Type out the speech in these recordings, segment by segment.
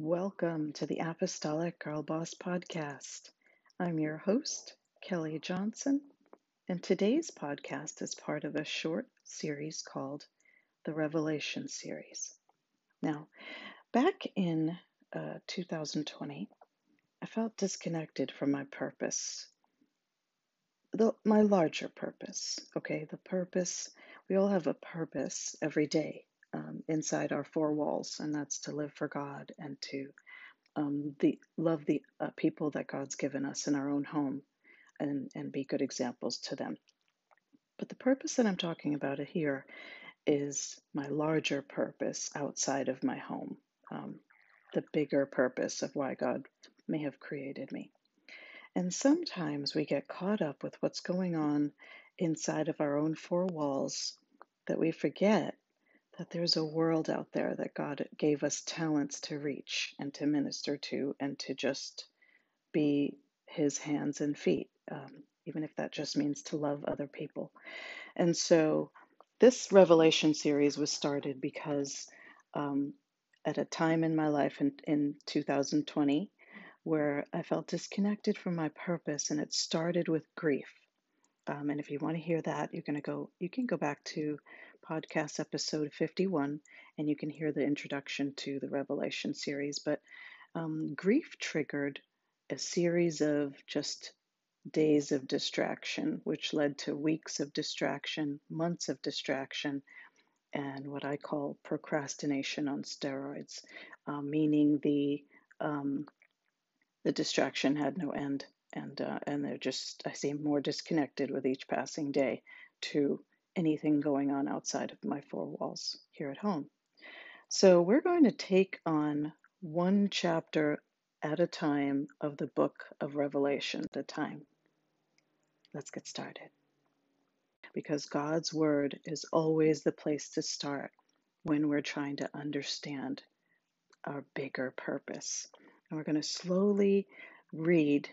Welcome to the Apostolic Girl Boss Podcast. I'm your host, Kelly Johnson, and today's podcast is part of a short series called the Revelation Series. Now, back in uh, 2020, I felt disconnected from my purpose, the, my larger purpose. Okay, the purpose, we all have a purpose every day um, inside our four walls, and that's to live for God and to um, the love the uh, people that God's given us in our own home, and and be good examples to them. But the purpose that I'm talking about here is my larger purpose outside of my home, um, the bigger purpose of why God may have created me. And sometimes we get caught up with what's going on inside of our own four walls that we forget that there's a world out there that God gave us talents to reach and to minister to and to just be his hands and feet, um, even if that just means to love other people. And so this Revelation series was started because um, at a time in my life in, in 2020 where I felt disconnected from my purpose, and it started with grief. Um, and if you want to hear that, you're going to go, you can go back to podcast episode 51 and you can hear the introduction to the Revelation series. But um, grief triggered a series of just days of distraction, which led to weeks of distraction, months of distraction, and what I call procrastination on steroids, uh, meaning the um, the distraction had no end and uh, and they're just I seem more disconnected with each passing day to anything going on outside of my four walls here at home. So we're going to take on one chapter at a time of the book of Revelation at a time. Let's get started. Because God's word is always the place to start when we're trying to understand our bigger purpose. And we're going to slowly read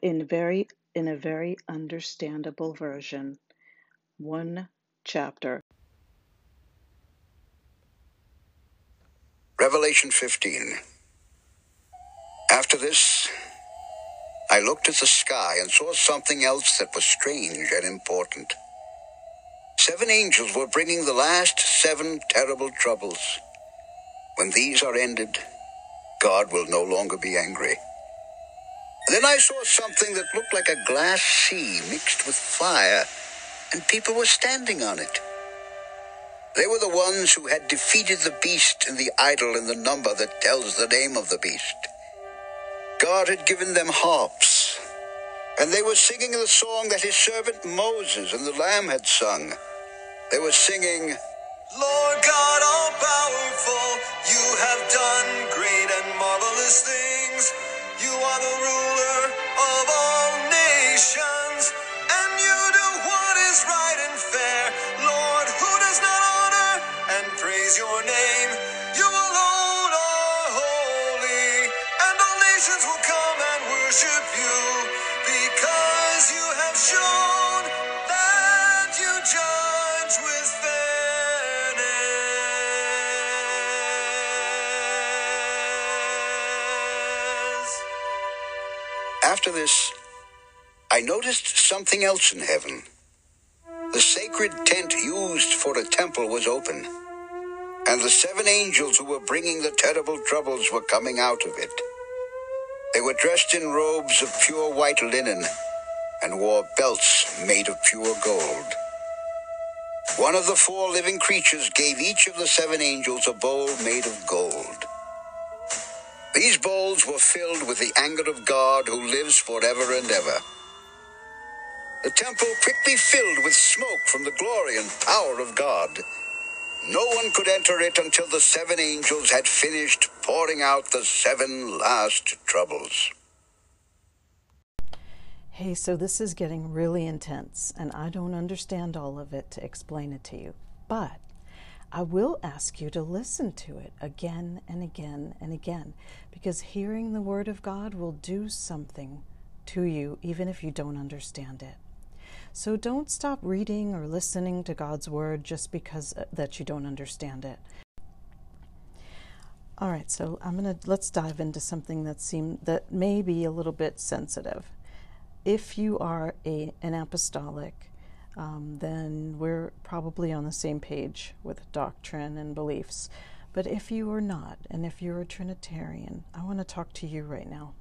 in very in a very understandable version one chapter Revelation 15 After this I looked at the sky and saw something else that was strange and important. Seven angels were bringing the last seven terrible troubles. When these are ended, God will no longer be angry. Then I saw something that looked like a glass sea mixed with fire, and people were standing on it. They were the ones who had defeated the beast and the idol and the number that tells the name of the beast. God had given them harps, and they were singing the song that his servant Moses and the Lamb had sung. They were singing, Lord nations will come and worship you because you have shown that you judge with fairness. After this, I noticed something else in heaven. The sacred tent used for a temple was open, and the seven angels who were bringing the terrible troubles were coming out of it. They were dressed in robes of pure white linen and wore belts made of pure gold. One of the four living creatures gave each of the seven angels a bowl made of gold. These bowls were filled with the anger of God who lives forever and ever. The temple quickly filled with smoke from the glory and power of God. No one could enter it until the seven angels had finished pouring out the seven last troubles. Hey, so this is getting really intense, and I don't understand all of it to explain it to you. But I will ask you to listen to it again and again and again, because hearing the Word of God will do something to you, even if you don't understand it. So don't stop reading or listening to God's Word just because uh, that you don't understand it. All right, so I'm gonna let's dive into something that seem that may be a little bit sensitive. If you are a an apostolic, um, then we're probably on the same page with doctrine and beliefs. But if you are not, and if you're a Trinitarian, I want to talk to you right now.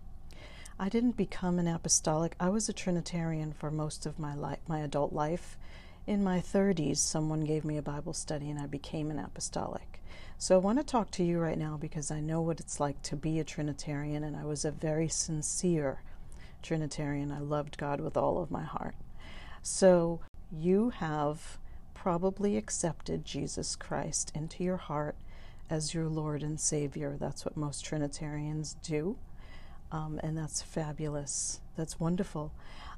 I didn't become an apostolic. I was a Trinitarian for most of my life, my adult life. In my 30s, someone gave me a Bible study and I became an apostolic. So I want to talk to you right now because I know what it's like to be a Trinitarian and I was a very sincere Trinitarian. I loved God with all of my heart. So you have probably accepted Jesus Christ into your heart as your Lord and Savior. That's what most Trinitarians do. Um, and that's fabulous. That's wonderful.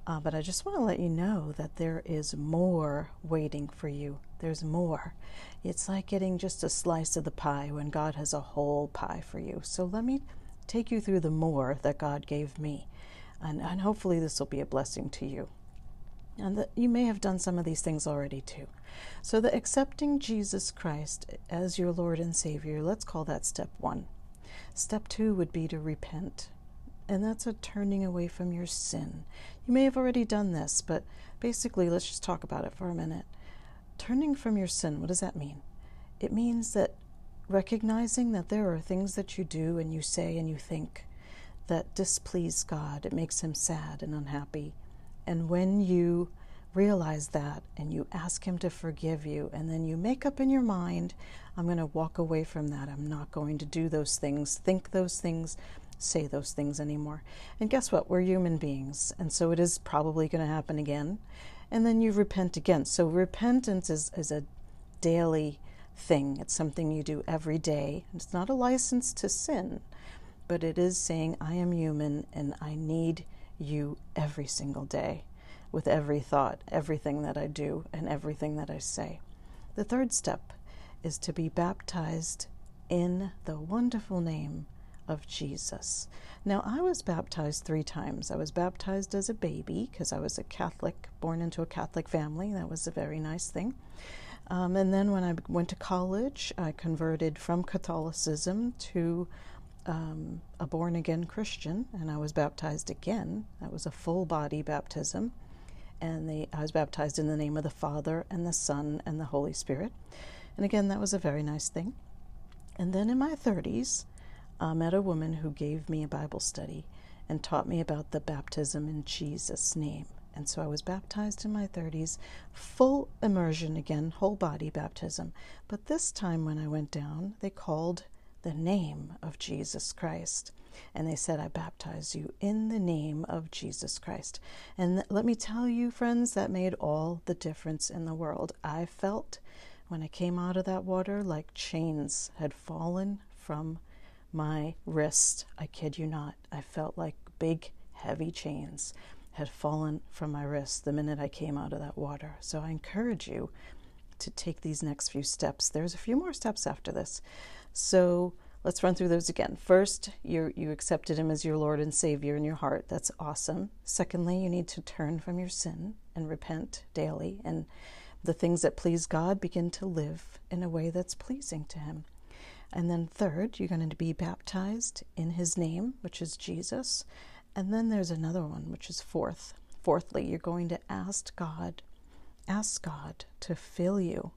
Uh, but I just want to let you know that there is more waiting for you. There's more. It's like getting just a slice of the pie when God has a whole pie for you. So let me take you through the more that God gave me. And, and hopefully, this will be a blessing to you. And that you may have done some of these things already too. So, the accepting Jesus Christ as your Lord and Savior, let's call that step one. Step two would be to repent, and that's a turning away from your sin. You may have already done this, but basically, let's just talk about it for a minute. Turning from your sin, what does that mean? It means that recognizing that there are things that you do and you say and you think that displease God, it makes Him sad and unhappy and when you realize that and you ask Him to forgive you, and then you make up in your mind, I'm going to walk away from that. I'm not going to do those things, think those things, say those things anymore. And guess what? We're human beings. And so it is probably going to happen again. And then you repent again. So repentance is, is a daily thing, it's something you do every day. It's not a license to sin, but it is saying, I am human and I need you every single day with every thought, everything that I do, and everything that I say. The third step is to be baptized in the wonderful name of Jesus. Now, I was baptized three times. I was baptized as a baby because I was a Catholic, born into a Catholic family. That was a very nice thing. Um, and then when I went to college, I converted from Catholicism to um, a born again Christian, and I was baptized again. That was a full body baptism. And they, I was baptized in the name of the Father, and the Son, and the Holy Spirit. And again, that was a very nice thing. And then in my 30s, I met a woman who gave me a Bible study and taught me about the baptism in Jesus' name. And so I was baptized in my 30s, full immersion again, whole body baptism. But this time when I went down, they called the name of Jesus Christ. And they said, I baptize you in the name of Jesus Christ. And let me tell you, friends, that made all the difference in the world. I felt when I came out of that water like chains had fallen from my wrist. I kid you not. I felt like big, heavy chains had fallen from my wrist the minute I came out of that water. So I encourage you to take these next few steps. There's a few more steps after this. So let's run through those again. First, you you accepted him as your Lord and Savior in your heart. That's awesome. Secondly, you need to turn from your sin and repent daily and the things that please God begin to live in a way that's pleasing to him. And then third, you're going to be baptized in his name, which is Jesus. And then there's another one, which is fourth. Fourthly, you're going to ask God, ask God to fill you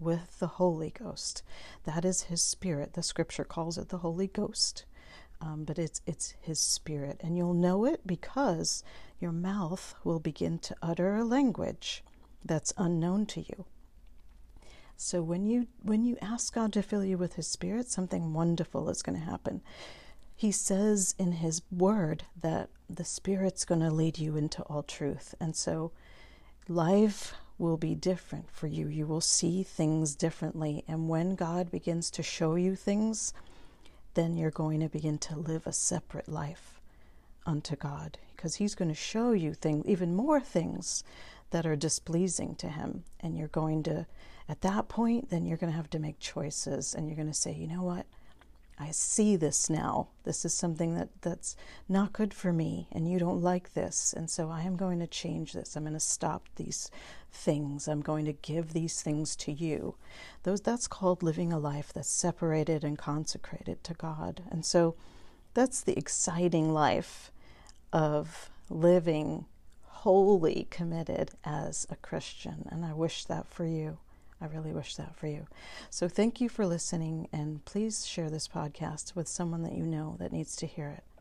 with the Holy Ghost. That is His Spirit. The Scripture calls it the Holy Ghost, um, but it's it's His Spirit, and you'll know it because your mouth will begin to utter a language that's unknown to you. So when you when you ask God to fill you with His Spirit, something wonderful is going to happen. He says in His Word that the Spirit's going to lead you into all truth, and so life will be different for you. You will see things differently. And when God begins to show you things, then you're going to begin to live a separate life unto God because He's going to show you things, even more things that are displeasing to Him. And you're going to, at that point, then you're going to have to make choices and you're going to say, you know what? I see this now. This is something that, that's not good for me, and you don't like this. And so I am going to change this. I'm going to stop these things. I'm going to give these things to you. Those that's called living a life that's separated and consecrated to God. And so that's the exciting life of living wholly committed as a Christian. And I wish that for you. I really wish that for you. So thank you for listening and please share this podcast with someone that you know that needs to hear it.